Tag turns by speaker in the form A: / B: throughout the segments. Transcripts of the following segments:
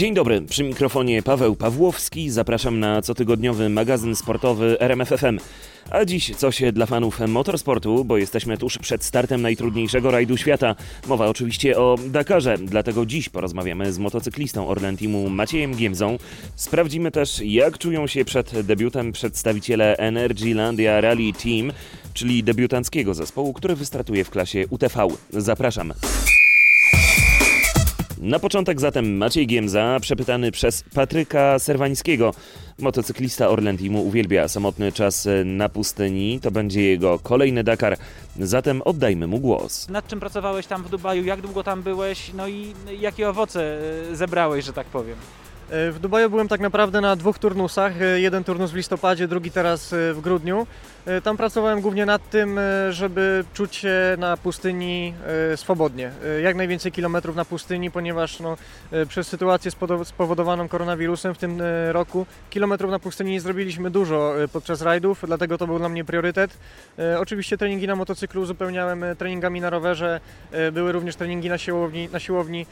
A: Dzień dobry, przy mikrofonie Paweł Pawłowski. Zapraszam na cotygodniowy magazyn sportowy RMFFM. A dziś coś dla fanów motorsportu, bo jesteśmy tuż przed startem najtrudniejszego rajdu świata. Mowa oczywiście o Dakarze, dlatego dziś porozmawiamy z motocyklistą Orlen Teamu Maciejem Giemzą. Sprawdzimy też, jak czują się przed debiutem przedstawiciele Energylandia Rally Team, czyli debiutanckiego zespołu, który wystartuje w klasie UTV. Zapraszam. Na początek zatem Maciej Giemza, przepytany przez Patryka Serwańskiego. Motocyklista Orlen Teamu uwielbia samotny czas na pustyni. To będzie jego kolejny Dakar. Zatem oddajmy mu głos.
B: Nad czym pracowałeś tam w Dubaju? Jak długo tam byłeś? No i jakie owoce e, zebrałeś, że tak powiem?
C: W Dubaju byłem tak naprawdę na dwóch turnusach. Jeden turnus w listopadzie, drugi teraz w grudniu. Tam pracowałem głównie nad tym, żeby czuć się na pustyni swobodnie. Jak najwięcej kilometrów na pustyni, ponieważ no, przez sytuację spowodowaną koronawirusem w tym roku kilometrów na pustyni nie zrobiliśmy dużo podczas rajdów, dlatego to był dla mnie priorytet. Oczywiście treningi na motocyklu uzupełniałem treningami na rowerze, były również treningi na siłowni. Na siłowni.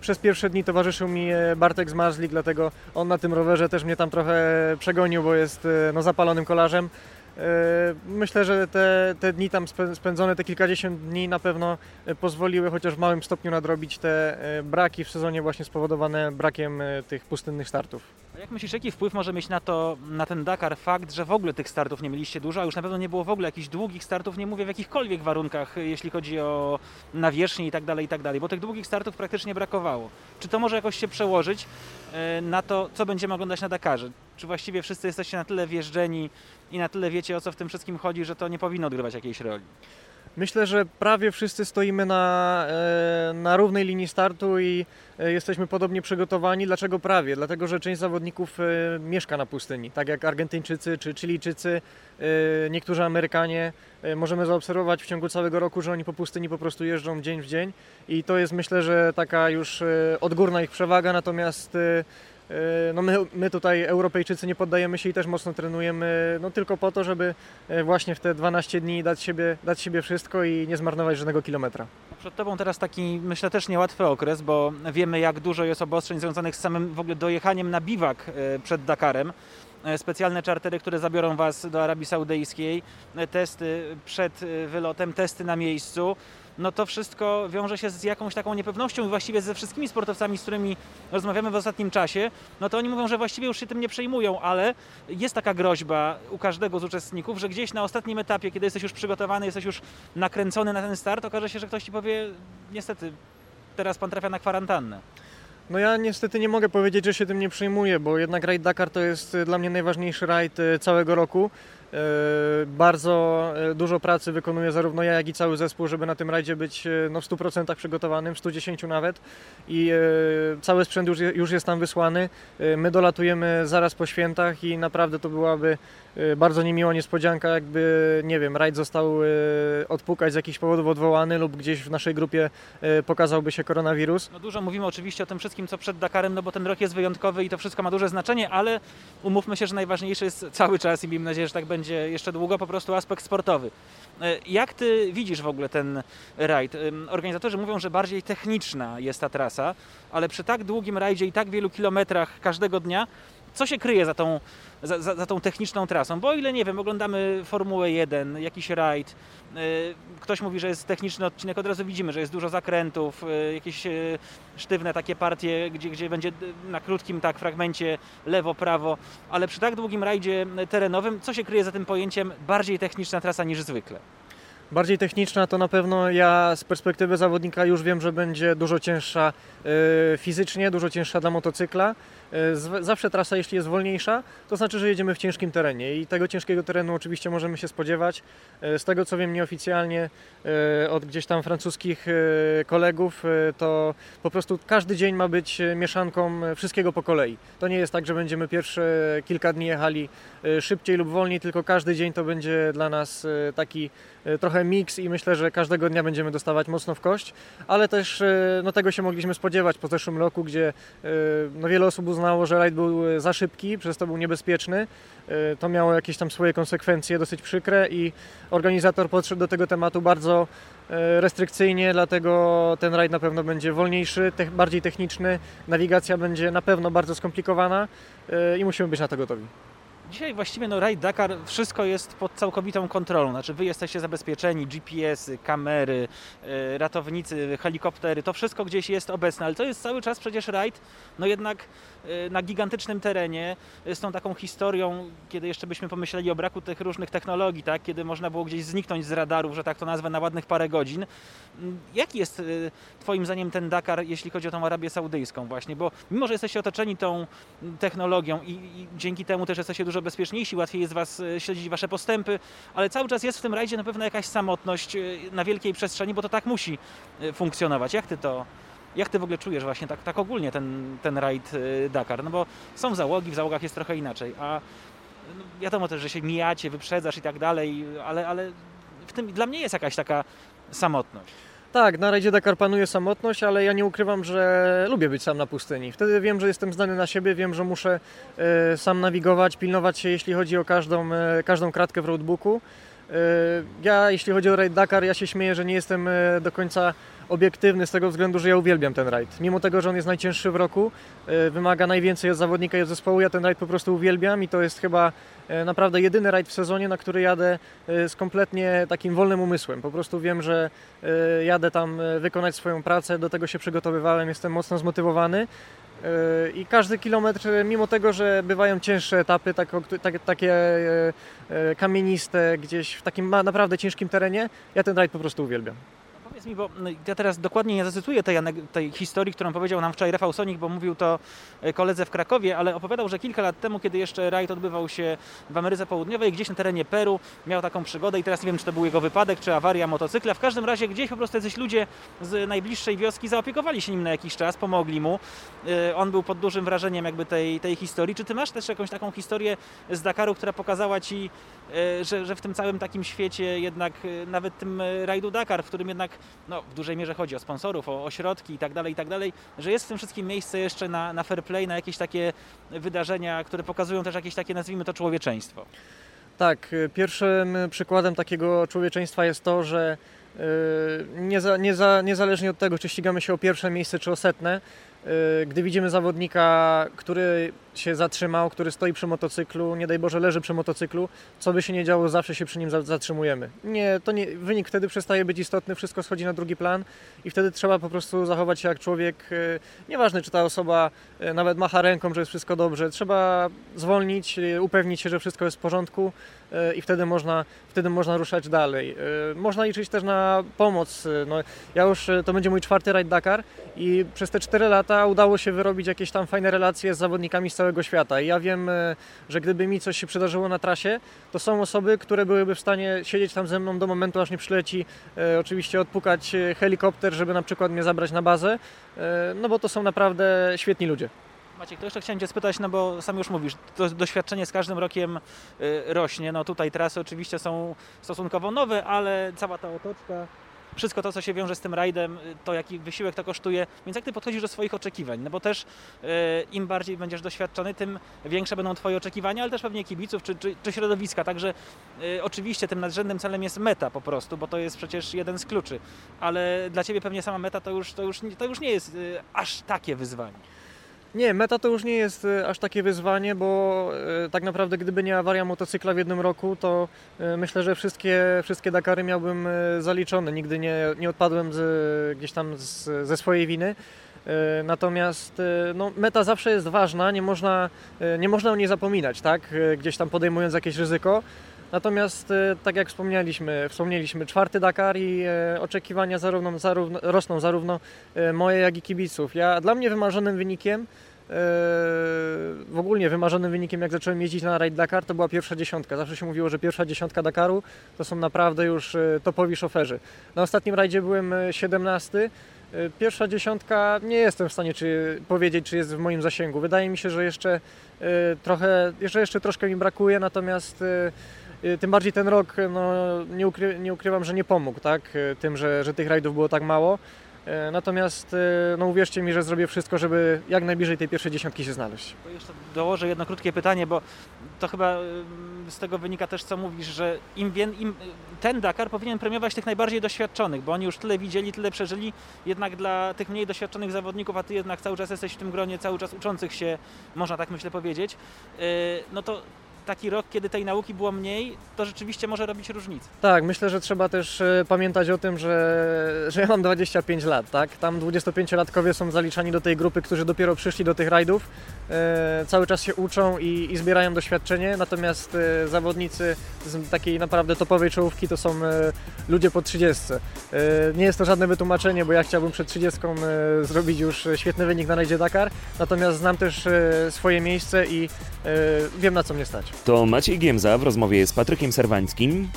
C: Przez pierwsze dni towarzyszył mi Bartek z Marzlik, dlatego on na tym rowerze też mnie tam trochę przegonił, bo jest no, zapalonym kolarzem. Myślę, że te, te dni tam spędzone, te kilkadziesiąt dni na pewno pozwoliły chociaż w małym stopniu nadrobić te braki w sezonie właśnie spowodowane brakiem tych pustynnych startów.
B: A jak myślisz, jaki wpływ może mieć na to, na ten Dakar fakt, że w ogóle tych startów nie mieliście dużo, a już na pewno nie było w ogóle jakichś długich startów, nie mówię w jakichkolwiek warunkach, jeśli chodzi o nawierzchnię i tak dalej, i tak dalej, bo tych długich startów praktycznie brakowało. Czy to może jakoś się przełożyć na to, co będziemy oglądać na Dakarze? Czy właściwie wszyscy jesteście na tyle wjeżdżeni i na tyle wiecie, o co w tym wszystkim chodzi, że to nie powinno odgrywać jakiejś roli?
C: Myślę, że prawie wszyscy stoimy na, na równej linii startu i jesteśmy podobnie przygotowani. Dlaczego prawie? Dlatego, że część zawodników mieszka na pustyni, tak jak Argentyńczycy czy Chilijczycy, niektórzy Amerykanie. Możemy zaobserwować w ciągu całego roku, że oni po pustyni po prostu jeżdżą dzień w dzień i to jest myślę, że taka już odgórna ich przewaga, natomiast no my, my tutaj Europejczycy nie poddajemy się i też mocno trenujemy no tylko po to, żeby właśnie w te 12 dni dać siebie, dać siebie wszystko i nie zmarnować żadnego kilometra.
B: Przed Tobą teraz taki, myślę, też niełatwy okres, bo wiemy, jak dużo jest obostrzeń związanych z samym w ogóle dojechaniem na biwak przed Dakarem. Specjalne czartery, które zabiorą Was do Arabii Saudyjskiej, testy przed wylotem, testy na miejscu no to wszystko wiąże się z jakąś taką niepewnością i właściwie ze wszystkimi sportowcami, z którymi rozmawiamy w ostatnim czasie, no to oni mówią, że właściwie już się tym nie przejmują, ale jest taka groźba u każdego z uczestników, że gdzieś na ostatnim etapie, kiedy jesteś już przygotowany, jesteś już nakręcony na ten start, okaże się, że ktoś Ci powie, niestety, teraz Pan trafia na kwarantannę.
C: No ja niestety nie mogę powiedzieć, że się tym nie przejmuję, bo jednak rajd Dakar to jest dla mnie najważniejszy rajd całego roku. Bardzo dużo pracy wykonuje zarówno ja, jak i cały zespół, żeby na tym rajdzie być no, w 100% przygotowanym, w 110 nawet. I cały sprzęt już, już jest tam wysłany. My dolatujemy zaraz po świętach i naprawdę to byłaby bardzo niemiła niespodzianka, jakby, nie wiem, rajd został odpukać z jakichś powodów odwołany lub gdzieś w naszej grupie pokazałby się koronawirus.
B: No dużo mówimy oczywiście o tym wszystkim, co przed Dakarem, no bo ten rok jest wyjątkowy i to wszystko ma duże znaczenie, ale umówmy się, że najważniejszy jest cały czas i miejmy nadzieję, że tak będzie będzie jeszcze długo, po prostu aspekt sportowy. Jak ty widzisz w ogóle ten rajd? Organizatorzy mówią, że bardziej techniczna jest ta trasa, ale przy tak długim rajdzie i tak wielu kilometrach każdego dnia, co się kryje za tą, za, za, za, tą techniczną trasą? Bo o ile, nie wiem, oglądamy Formułę 1, jakiś rajd, ktoś mówi, że jest techniczny odcinek, od razu widzimy, że jest dużo zakrętów, jakieś sztywne takie partie, gdzie, gdzie będzie na krótkim tak fragmencie lewo, prawo, ale przy tak długim rajdzie terenowym, co się kryje za tym pojęciem bardziej techniczna trasa niż zwykle?
C: Bardziej techniczna to na pewno ja z perspektywy zawodnika już wiem, że będzie dużo cięższa fizycznie, dużo cięższa dla motocykla. Zawsze trasa, jeśli jest wolniejsza, to znaczy, że jedziemy w ciężkim terenie i tego ciężkiego terenu oczywiście możemy się spodziewać. Z tego co wiem nieoficjalnie od gdzieś tam francuskich kolegów, to po prostu każdy dzień ma być mieszanką wszystkiego po kolei. To nie jest tak, że będziemy pierwsze kilka dni jechali szybciej lub wolniej, tylko każdy dzień to będzie dla nas taki trochę miks i myślę, że każdego dnia będziemy dostawać mocno w kość, ale też e, no, tego się mogliśmy spodziewać po zeszłym roku, gdzie e, no, wiele osób uznało, że rajd był za szybki, przez to był niebezpieczny. E, to miało jakieś tam swoje konsekwencje dosyć przykre i organizator podszedł do tego tematu bardzo restrykcyjnie, dlatego ten rajd na pewno będzie wolniejszy, bardziej techniczny, nawigacja będzie na pewno bardzo skomplikowana i musimy być na to gotowi.
B: Dzisiaj właściwie no Raid Dakar wszystko jest pod całkowitą kontrolą. Znaczy wy jesteście zabezpieczeni, GPS-y, kamery, yy, ratownicy, helikoptery, to wszystko gdzieś jest obecne, ale to jest cały czas przecież rajd, no jednak yy, na gigantycznym terenie, yy, z tą taką historią, kiedy jeszcze byśmy pomyśleli o braku tych różnych technologii, tak, kiedy można było gdzieś zniknąć z radarów, że tak to nazwę, na ładnych parę godzin. Mm, jaki jest y, twoim zdaniem ten Dakar, jeśli chodzi o tą Arabię Saudyjską właśnie? Bo mimo, że jesteście otoczeni tą technologią i, i dzięki temu też jesteście dużo dużo bezpieczniejsi, łatwiej jest was e, śledzić wasze postępy, ale cały czas jest w tym rajdzie na pewno jakaś samotność e, na wielkiej przestrzeni, bo to tak musi e, funkcjonować. Jak ty to jak ty w ogóle czujesz właśnie tak, tak ogólnie ten, ten rajd Dakar? No bo są załogi, w załogach jest trochę inaczej, a no wiadomo też, że się mijacie, wyprzedzasz i tak dalej, ale, ale w tym dla mnie jest jakaś taka samotność.
C: Tak, na rajdzie Dakar panuje samotność, ale ja nie ukrywam, że lubię być sam na pustyni. Wtedy wiem, że jestem zdany na siebie, wiem, że muszę e, sam nawigować, pilnować się, jeśli chodzi o każdą, e, każdą kratkę w roadbooku. E, ja, jeśli chodzi o rajd Dakar, ja się śmieję, że nie jestem do końca obiektywny z tego względu, że ja uwielbiam ten rajd. Mimo tego, że on jest najcięższy w roku, wymaga najwięcej od zawodnika i od zespołu, ja ten rajd po prostu uwielbiam i to jest chyba E, naprawdę jedyny rajd w sezonie, na który jadę e, z kompletnie takim wolnym umysłem. Po prostu wiem, że e, jadę tam wykonać swoją pracę, do tego się przygotowywałem, jestem mocno zmotywowany. I każdy kilometr, mimo tego, że bywają cięższe etapy, tak, tak, takie kamieniste, gdzieś w takim naprawdę ciężkim terenie, ja ten rajd po prostu uwielbiam.
B: Powiedz mi, bo no, ja teraz dokładnie nie zacytuję tej, tej historii, którą powiedział nam wczoraj Rafał Sonik, bo mówił to e, koledze w Krakowie, ale opowiadał, że kilka lat temu, kiedy jeszcze rajd odbywał się w Ameryce Południowej, gdzieś na terenie Peru, miał taką przygodę i teraz nie wiem, czy to był jego wypadek, czy awaria motocykla. W każdym razie gdzieś po prostu jacyś ludzie z najbliższej wioski zaopiekowali się nim na jakiś czas, pomogli mu. E, on był pod dużym wrażeniem jakby tej, tej historii. Czy ty masz też jakąś taką historię z Dakaru, która pokazała ci, e, że, że w tym całym takim świecie jednak nawet tym rajdu Dakar, w którym jednak no, w dużej mierze chodzi o sponsorów, o ośrodki i tak dalej, i tak dalej, że jest w tym wszystkim miejsce jeszcze na, na fair play, na jakieś takie wydarzenia, które pokazują też jakieś takie, nazwijmy to, człowieczeństwo.
C: Tak, pierwszym przykładem takiego człowieczeństwa jest to, że yy, niezależnie od tego, czy ścigamy się o pierwsze miejsce, czy o setne, gdy widzimy zawodnika, który się zatrzymał, który stoi przy motocyklu, nie daj Boże leży przy motocyklu, co by się nie działo, zawsze się przy nim zatrzymujemy. Nie, to nie, wynik wtedy przestaje być istotny, wszystko schodzi na drugi plan i wtedy trzeba po prostu zachować się jak człowiek. E, nieważne, czy ta osoba e, nawet macha ręką, że jest wszystko dobrze, trzeba zwolnić, upewnić się, że wszystko jest w porządku i wtedy można, wtedy można ruszać dalej. Można liczyć też na pomoc. No, ja już, to będzie mój czwarty rajd Dakar i przez te cztery lata udało się wyrobić jakieś tam fajne relacje z zawodnikami z całego świata. I ja wiem, e, że gdyby mi coś się przydarzyło na trasie, to są osoby, które byłyby w stanie siedzieć tam ze mną do momentu, aż nie przyleci e, oczywiście odpukać e, helikopter, żeby na przykład mnie zabrać na bazę, no bo to są naprawdę świetni ludzie.
B: Maciek, to jeszcze chciałem Cię spytać, no bo sam już mówisz, to doświadczenie z każdym rokiem rośnie. No tutaj trasy oczywiście są stosunkowo nowe, ale cała ta otoczka wszystko to, co się wiąże z tym rajdem, y, to jaki wysiłek to kosztuje. Więc jak ty podchodzisz do swoich oczekiwań? No bo też yy, im bardziej będziesz doświadczony, tym większe będą twoje oczekiwania, ale też pewnie kibiców czy, czy, czy środowiska. Także yy, oczywiście tym nadrzędnym celem jest meta po prostu, bo to jest przecież jeden z kluczy. Ale dla ciebie pewnie sama meta to już, to już, to już nie jest yy, aż takie wyzwanie.
C: Nie, meta to już nie jest e, aż takie wyzwanie, bo e, tak naprawdę gdyby nie awaria motocykla w jednym roku, to e, myślę, że wszystkie, wszystkie Dakary miałbym zaliczone. Nigdy nie, nie odpadłem z, gdzieś tam z, ze swojej winy. Natomiast no, meta zawsze jest ważna, nie można, nie można o niej zapominać, tak? Gdzieś tam podejmując jakieś ryzyko. Natomiast, tak jak wspomnieliśmy, wspomnieliśmy czwarty Dakar i oczekiwania zarówno, zarówno, rosną zarówno moje, jak i kibiców. Ja, dla mnie wymarzonym wynikiem w ogóle wymarzonym wynikiem, jak zacząłem jeździć na Raid Dakar, to była pierwsza dziesiątka. Zawsze się mówiło, że pierwsza dziesiątka Dakaru to są naprawdę już e, topowi szoferzy. Na ostatnim rajdzie byłem 17. E, e, pierwsza dziesiątka nie jestem w stanie czy, powiedzieć, czy jest w moim zasięgu. Wydaje mi się, że jeszcze trochę, jeszcze, jeszcze troszkę mi brakuje, natomiast Y, Tym bardziej ten rok, no, nie, ukry, nie ukrywam, że nie pomógł, tak? Y, Tym, że, że tych rajdów było tak mało. Y, Natomiast, y, no uwierzcie mi, że zrobię wszystko, żeby jak najbliżej tej pierwszej dziesiątki się znaleźć.
B: Jeszcze dołożę jedno krótkie pytanie, bo to chyba z tego wynika też, co mówisz, że im, im ten Dakar powinien premiować tych najbardziej doświadczonych, bo oni już tyle widzieli, tyle przeżyli. Jednak dla tych mniej doświadczonych zawodników, a ty jednak cały czas jesteś w tym gronie, cały czas uczących się, można tak myślę powiedzieć, no to taki rok, kiedy tej nauki było mniej, to rzeczywiście może robić różnicę.
C: Tak, myślę, że trzeba też e, pamiętać o tym, że, że ja mam 25 lat, tak? Tam 25-latkowie są zaliczani do tej grupy, którzy dopiero przyszli do tych rajdów, e, cały czas się uczą i, i zbierają doświadczenie, natomiast e, zawodnicy z takiej naprawdę topowej czołówki to są e, ludzie po 30. E, nie jest to żadne wytłumaczenie, bo ja chciałbym przed 30 e, zrobić już świetny wynik na rajdzie Dakar, natomiast znam też swoje miejsce i wiem na co mnie stać.
A: To Maciej Giemza w rozmowie z Patrykiem Serwańskim.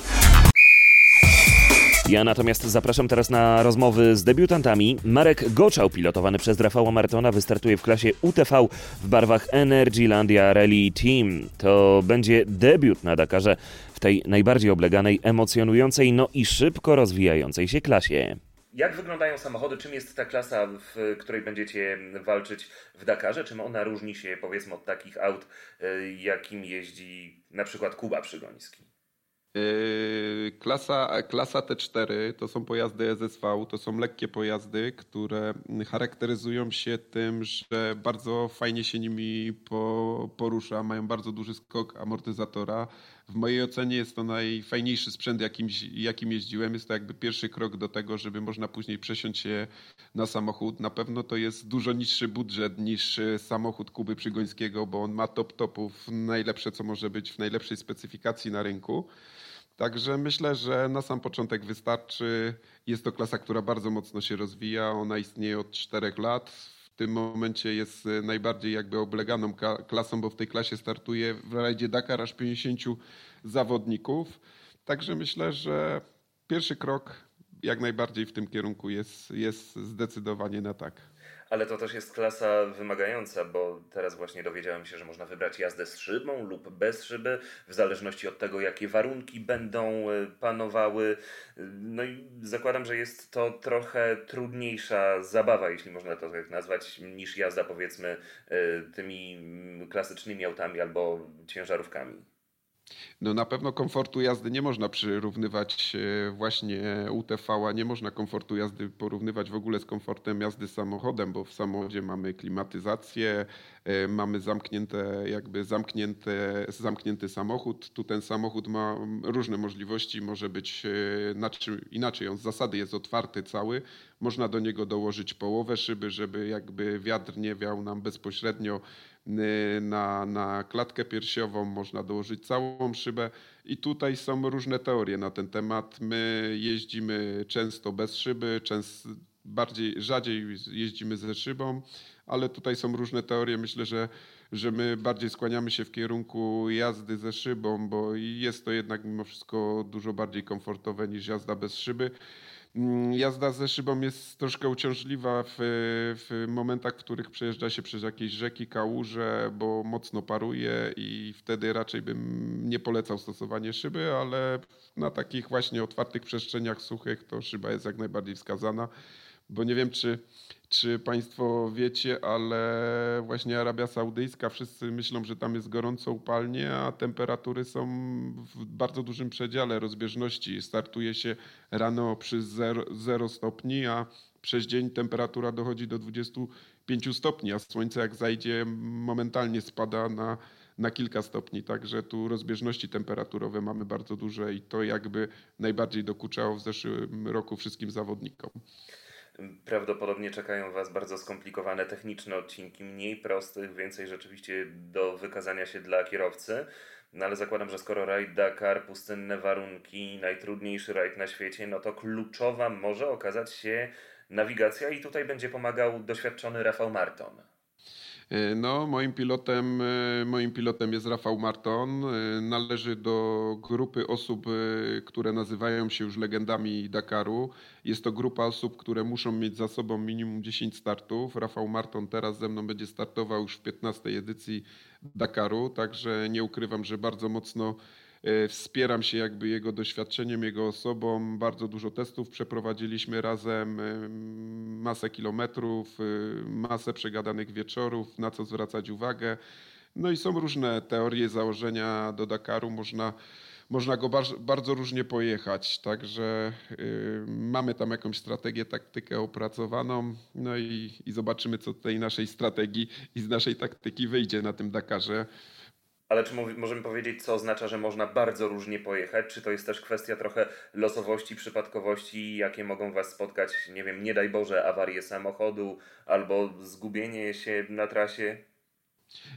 A: Ja natomiast zapraszam teraz na rozmowy z debiutantami. Marek Goczał, pilotowany przez Rafała Martona, wystartuje w klasie UTV w barwach Energylandia Rally Team. To będzie debiut na Dakarze w tej najbardziej obleganej, emocjonującej, no i szybko rozwijającej się klasie. Jak wyglądają samochody? Czym jest ta klasa, w której będziecie walczyć w Dakarze? Czym ona różni się, powiedzmy, od takich aut, y, jakim jeździ na przykład Kuba Przygoński?
D: Yy, Klasa, klasa T4 to są pojazdy SSV, to są lekkie pojazdy, które charakteryzują się tym, że bardzo fajnie się nimi po, porusza, mają bardzo duży skok amortyzatora. W mojej ocenie jest to najfajniejszy sprzęt, jakim, jakim jeździłem. Jest to jakby pierwszy krok do tego, żeby można później przesiąść się na samochód. Na pewno to jest dużo niższy budżet niż e, samochód Kuby Przygońskiego, bo on ma top topów, najlepsze co może być w najlepszej specyfikacji na rynku. Także myślę, że na sam początek wystarczy. Jest to klasa, która bardzo mocno się rozwija. Ona istnieje od czterech lat. Tym momencie jest e, najbardziej jakby obleganą klasą, bo w tej klasie startuje w rajdzie Dakar aż 50 zawodników. Także myślę, że pierwszy krok jak najbardziej w tym kierunku jest, jest zdecydowanie na tak.
A: Ale to też jest klasa wymagająca, bo teraz właśnie dowiedziałem się, że można wybrać jazdę z szybą lub bez szyby, w zależności od tego, jakie warunki będą e, panowały. No i zakładam, że jest to trochę trudniejsza zabawa, jeśli można to tak nazwać, niż jazda powiedzmy e, tymi klasycznymi autami albo ciężarówkami.
D: No na pewno komfortu jazdy nie można przyrównywać e, właśnie UTV-a, nie można komfortu jazdy porównywać w ogóle z komfortem jazdy samochodem, bo w samochodzie mamy klimatyzację, e, mamy zamknięte, jakby zamknięte, zamknięty samochód. Tu ten samochód ma różne możliwości, może być e, inaczej, on z zasady jest otwarty cały, można do niego dołożyć połowę szyby, żeby jakby wiatr nie wiał nam bezpośrednio na, na klatkę piersiową, można dołożyć całą szybę i tutaj są różne teorie na ten temat. My jeździmy często bez szyby, często bardziej, rzadziej jeździmy ze szybą, ale tutaj są różne teorie. Myślę, że, że my bardziej skłaniamy się w kierunku jazdy ze szybą, bo jest to jednak mimo wszystko dużo bardziej komfortowe niż jazda bez szyby. Mm, Jazda ze szybą jest troszkę uciążliwa w, w momentach, w których przejeżdża się przez jakieś rzeki, kałuże, bo mocno paruje i wtedy raczej bym nie polecał stosowanie szyby, ale na takich właśnie otwartych przestrzeniach suchych to szyba jest jak najbardziej wskazana, bo nie wiem czy, czy Państwo wiecie, ale właśnie Arabia Saudyjska, wszyscy myślą, że tam jest gorąco upalnie, a temperatury są w bardzo dużym przedziale rozbieżności. Startuje się rano przy 0, 0 stopni, a przez dzień temperatura dochodzi do 25 stopni, a słońce jak zajdzie momentalnie spada na, na kilka stopni, także tu rozbieżności temperaturowe mamy bardzo duże i to jakby najbardziej dokuczało w zeszłym roku wszystkim zawodnikom.
A: Prawdopodobnie czekają Was bardzo skomplikowane techniczne odcinki, mniej prostych, więcej rzeczywiście do wykazania się dla kierowcy. No ale zakładam, że skoro rajd Dakar, pustynne warunki, najtrudniejszy rajd na świecie, no to kluczowa może okazać się nawigacja i tutaj będzie pomagał doświadczony Rafał Marton.
D: E, No, moim pilotem, e, moim pilotem jest Rafał Marton. E, Należy do grupy osób, które nazywają się już legendami Dakaru. Jest to grupa osób, które muszą mieć za sobą minimum 10 startów. Rafał Marton teraz ze mną będzie startował już w 15 edycji Dakaru, także nie ukrywam, że bardzo mocno wspieram się jakby jego doświadczeniem, jego osobą. Bardzo dużo testów przeprowadziliśmy razem, e, masę kilometrów, e, masę przegadanych wieczorów, na co zwracać uwagę. No i są różne teorie, założenia do Dakaru. Można, można go bardzo, różnie pojechać. Także mamy tam jakąś strategię, taktykę opracowaną. No i, i zobaczymy, co tej naszej strategii i z naszej taktyki wyjdzie na tym Dakarze.
A: Ale czy możemy powiedzieć, co oznacza, że można bardzo różnie pojechać? Czy to jest też kwestia trochę losowości, przypadkowości, jakie mogą Was spotkać, nie wiem, nie daj Boże, awarie samochodu albo zgubienie się na trasie?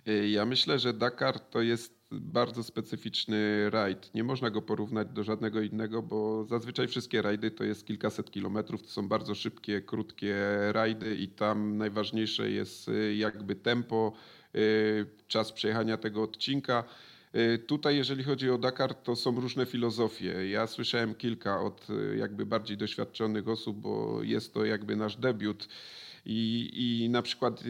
D: Y, ja myślę, że Dakar to jest bardzo specyficzny rajd. Nie można go porównać do żadnego innego, bo zazwyczaj wszystkie rajdy to jest kilkaset kilometrów. To są bardzo szybkie, krótkie rajdy i tam najważniejsze jest y, jakby tempo, czas przejechania tego odcinka. Tutaj, jeżeli chodzi o Dakar, to są różne filozofie. Ja słyszałem kilka od jakby bardziej doświadczonych osób, bo jest to jakby nasz debiut. I, i na przykład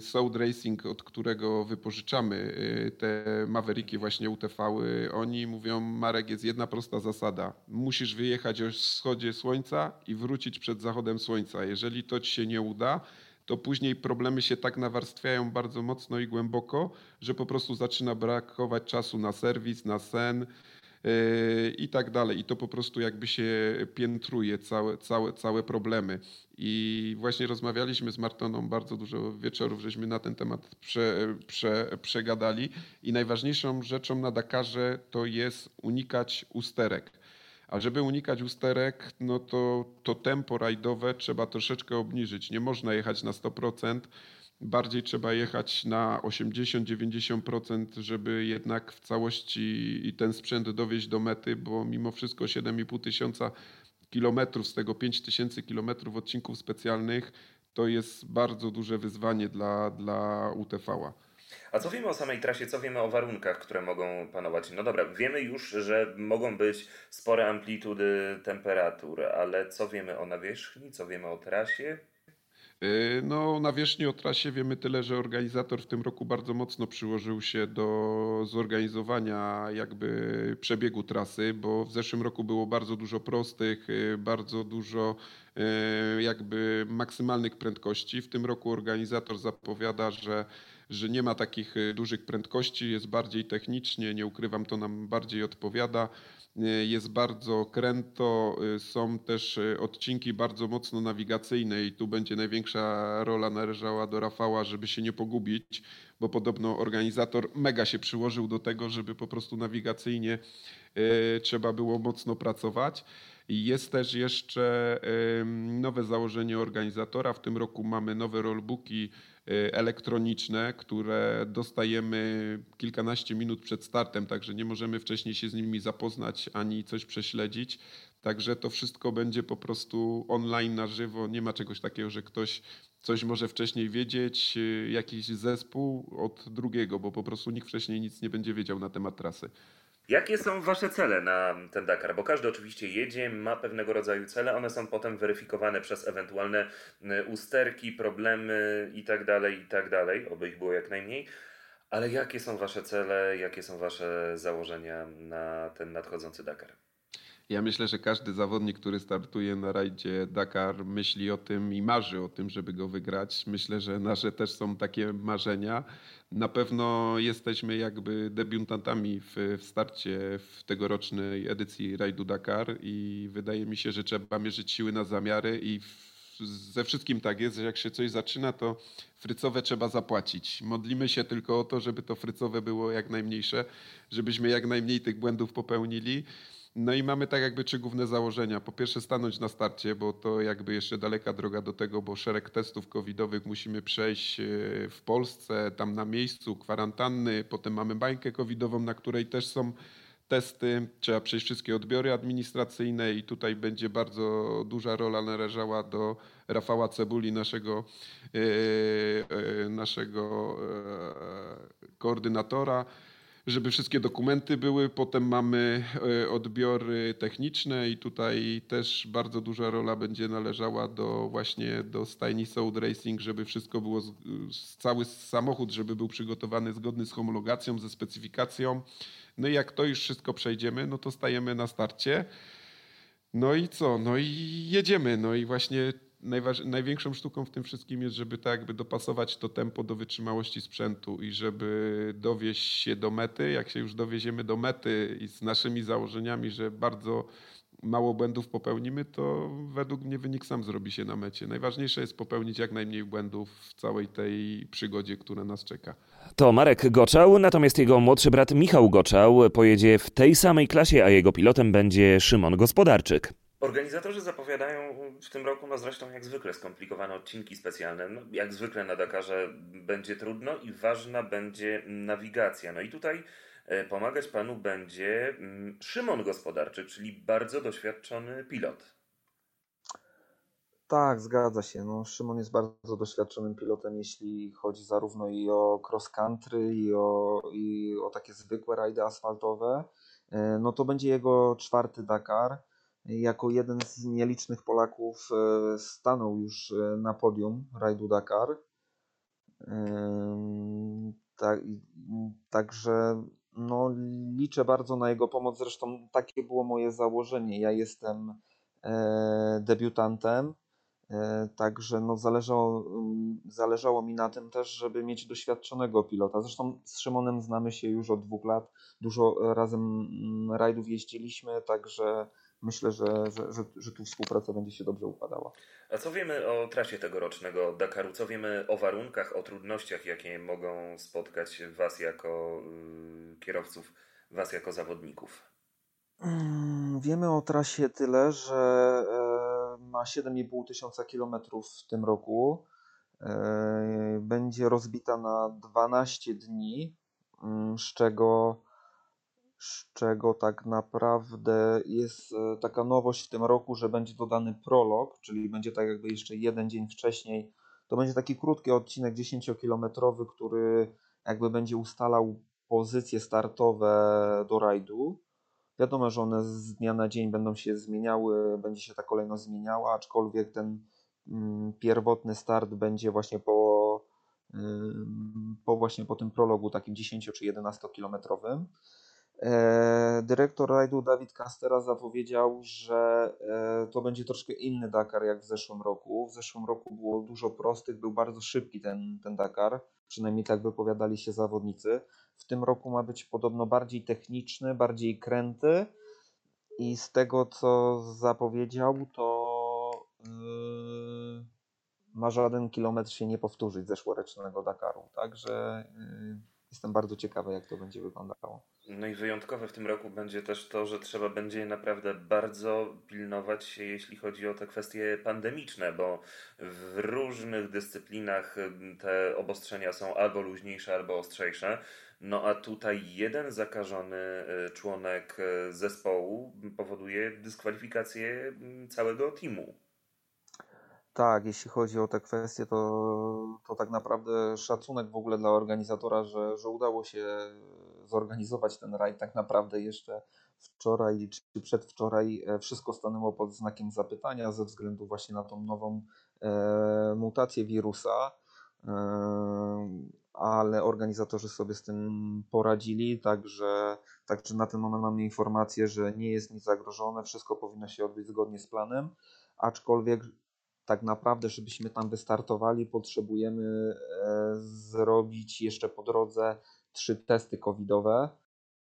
D: Sound Racing, od którego wypożyczamy te Mavericki właśnie UTV, oni mówią, Marek, jest jedna prosta zasada. Musisz wyjechać o wschodzie słońca i wrócić przed zachodem słońca. Jeżeli to ci się nie uda, to później problemy się tak nawarstwiają bardzo mocno i głęboko, że po prostu zaczyna brakować czasu na serwis, na sen, i tak dalej. I to po prostu jakby się piętruje całe, całe, całe problemy. I właśnie rozmawialiśmy z Martoną, bardzo dużo wieczorów żeśmy na ten temat prze, prze, przegadali. I najważniejszą rzeczą na Dakarze to jest unikać usterek. A żeby unikać usterek, no to, to tempo rajdowe trzeba troszeczkę obniżyć. Nie można jechać na 100%. Bardziej trzeba jechać na 80-90%, żeby jednak w całości ten sprzęt dowieść do mety, bo mimo wszystko 7,5 tysiąca kilometrów, z tego 5 tysięcy kilometrów odcinków specjalnych, to jest bardzo duże wyzwanie dla, dla UTV-a.
A: A co wiemy o samej trasie, co wiemy o warunkach, które mogą panować? No dobra, wiemy już, że mogą być spore amplitudy temperatur, ale co wiemy o nawierzchni, co wiemy o trasie?
D: Y, no, na wierzchni o trasie wiemy tyle, że organizator w tym roku bardzo mocno przyłożył się do zorganizowania jakby przebiegu trasy, bo w zeszłym roku było bardzo dużo prostych, y, bardzo dużo y, jakby maksymalnych prędkości. W tym roku organizator zapowiada, że że nie ma takich dużych prędkości, jest bardziej technicznie, nie ukrywam, to nam bardziej odpowiada. Y, jest bardzo kręto, y, są też y, odcinki bardzo mocno nawigacyjne i tu będzie największa rola należała do Rafała, żeby się nie pogubić, bo podobno organizator mega się przyłożył do tego, żeby po prostu nawigacyjnie trzeba było mocno pracować. Jest też jeszcze nowe założenie organizatora. W tym roku mamy nowe rollbooki Y, elektroniczne, które dostajemy kilkanaście minut przed startem, także nie możemy wcześniej się z nimi zapoznać ani coś prześledzić. Także to wszystko będzie po prostu online na żywo. Nie ma czegoś takiego, że ktoś coś może wcześniej wiedzieć, y, jakiś zespół od drugiego, bo po prostu nikt wcześniej nic nie będzie wiedział na temat trasy.
A: Jakie są Wasze cele na ten Dakar? Bo każdy oczywiście jedzie, ma pewnego rodzaju cele, one są potem weryfikowane przez ewentualne y, usterki, problemy itd., tak itd., tak oby ich było jak najmniej. Ale jakie są Wasze cele, jakie są Wasze założenia na ten nadchodzący Dakar?
D: Ja myślę, że każdy zawodnik, który startuje na rajdzie Dakar, myśli o tym i marzy o tym, żeby go wygrać. Myślę, że nasze też są takie marzenia. Na pewno jesteśmy jakby debiutantami w, w starcie w tegorocznej edycji rajdu Dakar i wydaje mi się, że trzeba mierzyć siły na zamiary i w, ze wszystkim tak jest, że jak się coś zaczyna, to frycowe trzeba zapłacić. Modlimy się tylko o to, żeby to frycowe było jak najmniejsze, żebyśmy jak najmniej tych błędów popełnili. No i mamy tak jakby trzy główne założenia. Po pierwsze stanąć na starcie, bo to jakby jeszcze daleka droga do tego, bo szereg testów covidowych musimy przejść e, w Polsce, tam na miejscu, kwarantanny, potem mamy bańkę covidową, na której też są testy, trzeba przejść wszystkie odbiory administracyjne i tutaj będzie bardzo duża rola należała do Rafała Cebuli, naszego, yy, yy, naszego koordynatora żeby wszystkie dokumenty były. Potem mamy e, odbiory techniczne i tutaj też bardzo duża rola będzie należała do właśnie do stajni Sound Racing, żeby wszystko było, cały samochód, żeby był przygotowany zgodny z homologacją, ze specyfikacją. No i jak to już wszystko przejdziemy, no to stajemy na starcie. No i co? No i jedziemy. No i właśnie najważ- największą sztuką w tym wszystkim jest, żeby tak jakby dopasować to tempo do wytrzymałości sprzętu i żeby dowieść się do mety. Jak się już dowieziemy do mety i z naszymi założeniami, że bardzo mało błędów popełnimy, to według mnie wynik sam zrobi się na mecie. Najważniejsze jest popełnić jak najmniej błędów w całej tej przygodzie, która nas czeka.
A: To Marek Goczał, natomiast jego młodszy brat Michał Goczał pojedzie w tej samej klasie, a jego pilotem będzie Szymon Gospodarczyk. Organizatorzy zapowiadają w tym roku, no zresztą jak zwykle, skomplikowane odcinki specjalne. No, jak zwykle na Dakarze będzie trudno i ważna będzie nawigacja. No i tutaj e, pomagać panu będzie mm, Szymon Gospodarczyk, czyli bardzo doświadczony pilot.
E: Tak, zgadza się. No, Szymon jest bardzo doświadczonym pilotem, jeśli chodzi zarówno i o cross country, i o, i o takie zwykłe rajdy asfaltowe. E, No to będzie jego czwarty Dakar. Jako jeden z nielicznych Polaków e, stanął już e, na podium rajdu Dakar. Tak, także no, liczę bardzo na jego pomoc. Zresztą takie było moje założenie. Ja jestem debiutantem. Także no zależało, mm, zależało mi na tym też, żeby mieć doświadczonego pilota. Zresztą z Szymonem znamy się już od dwóch lat. Dużo razem mm, rajdów jeździliśmy, także myślę, że, że, że, że tu współpraca będzie się dobrze układała.
A: A co wiemy o trasie tegorocznego Dakaru? Co wiemy o warunkach, o trudnościach, jakie mogą spotkać Was jako y, kierowców, Was jako zawodników?
E: Mm, Wiemy o trasie tyle, że e, ma 7,5 tysiąca kilometrów w tym roku. E, Będzie rozbita na 12 dni, mm, z czego, z czego tak naprawdę jest e, taka nowość w tym roku, że będzie dodany prolog, czyli będzie tak jakby jeszcze jeden dzień wcześniej. To będzie taki krótki odcinek 10-kilometrowy, który jakby będzie ustalał pozycje startowe do rajdu. Wiadomo, że one z dnia na dzień będą się zmieniały, będzie się ta kolejność zmieniała, aczkolwiek ten mm, pierwotny start będzie właśnie po, po właśnie po tym prologu takim 10 czy 11 kilometrowym. E, Dyrektor rajdu Dawid Kastera zapowiedział, że e, to będzie troszkę inny Dakar jak w zeszłym roku. W zeszłym roku było dużo prostych, był bardzo szybki ten, ten Dakar, przynajmniej tak wypowiadali się zawodnicy. W tym roku ma być podobno bardziej techniczny, bardziej kręty i z tego co zapowiedział, to yy, ma żaden kilometr się nie powtórzyć zeszłorocznego Dakaru. Także yy, jestem bardzo ciekawy, jak to będzie wyglądało.
A: No i wyjątkowe w tym roku będzie też to, że trzeba będzie naprawdę bardzo pilnować się, jeśli chodzi o te kwestie pandemiczne, bo w różnych dyscyplinach te obostrzenia są albo luźniejsze, albo ostrzejsze. No a tutaj jeden zakażony y, członek y, zespołu powoduje dyskwalifikację ym, całego teamu.
E: Tak, jeśli chodzi o te kwestie, to, to tak naprawdę szacunek w ogóle dla organizatora, że, że udało się zorganizować ten rajd. Tak naprawdę jeszcze wczoraj czy przedwczoraj e, wszystko stanęło pod znakiem zapytania ze względu właśnie na tą nową e, mutację wirusa. E, ale organizatorzy sobie z tym poradzili, także, także na ten moment mamy informację, że nie jest nic zagrożone, wszystko powinno się odbyć zgodnie z planem, aczkolwiek tak naprawdę, żebyśmy tam wystartowali, potrzebujemy e, zrobić jeszcze po drodze trzy testy covidowe,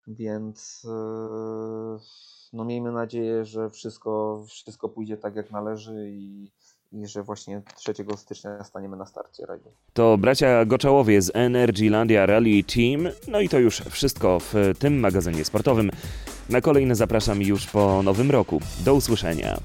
E: więc e, no miejmy nadzieję, że wszystko, wszystko pójdzie tak jak należy i, i że właśnie 3 stycznia staniemy na starcie rajdu.
A: To bracia Goczałowie z Energylandia Rally Team. No i to już wszystko w tym magazynie sportowym. Na kolejne zapraszam już po nowym roku. Do usłyszenia.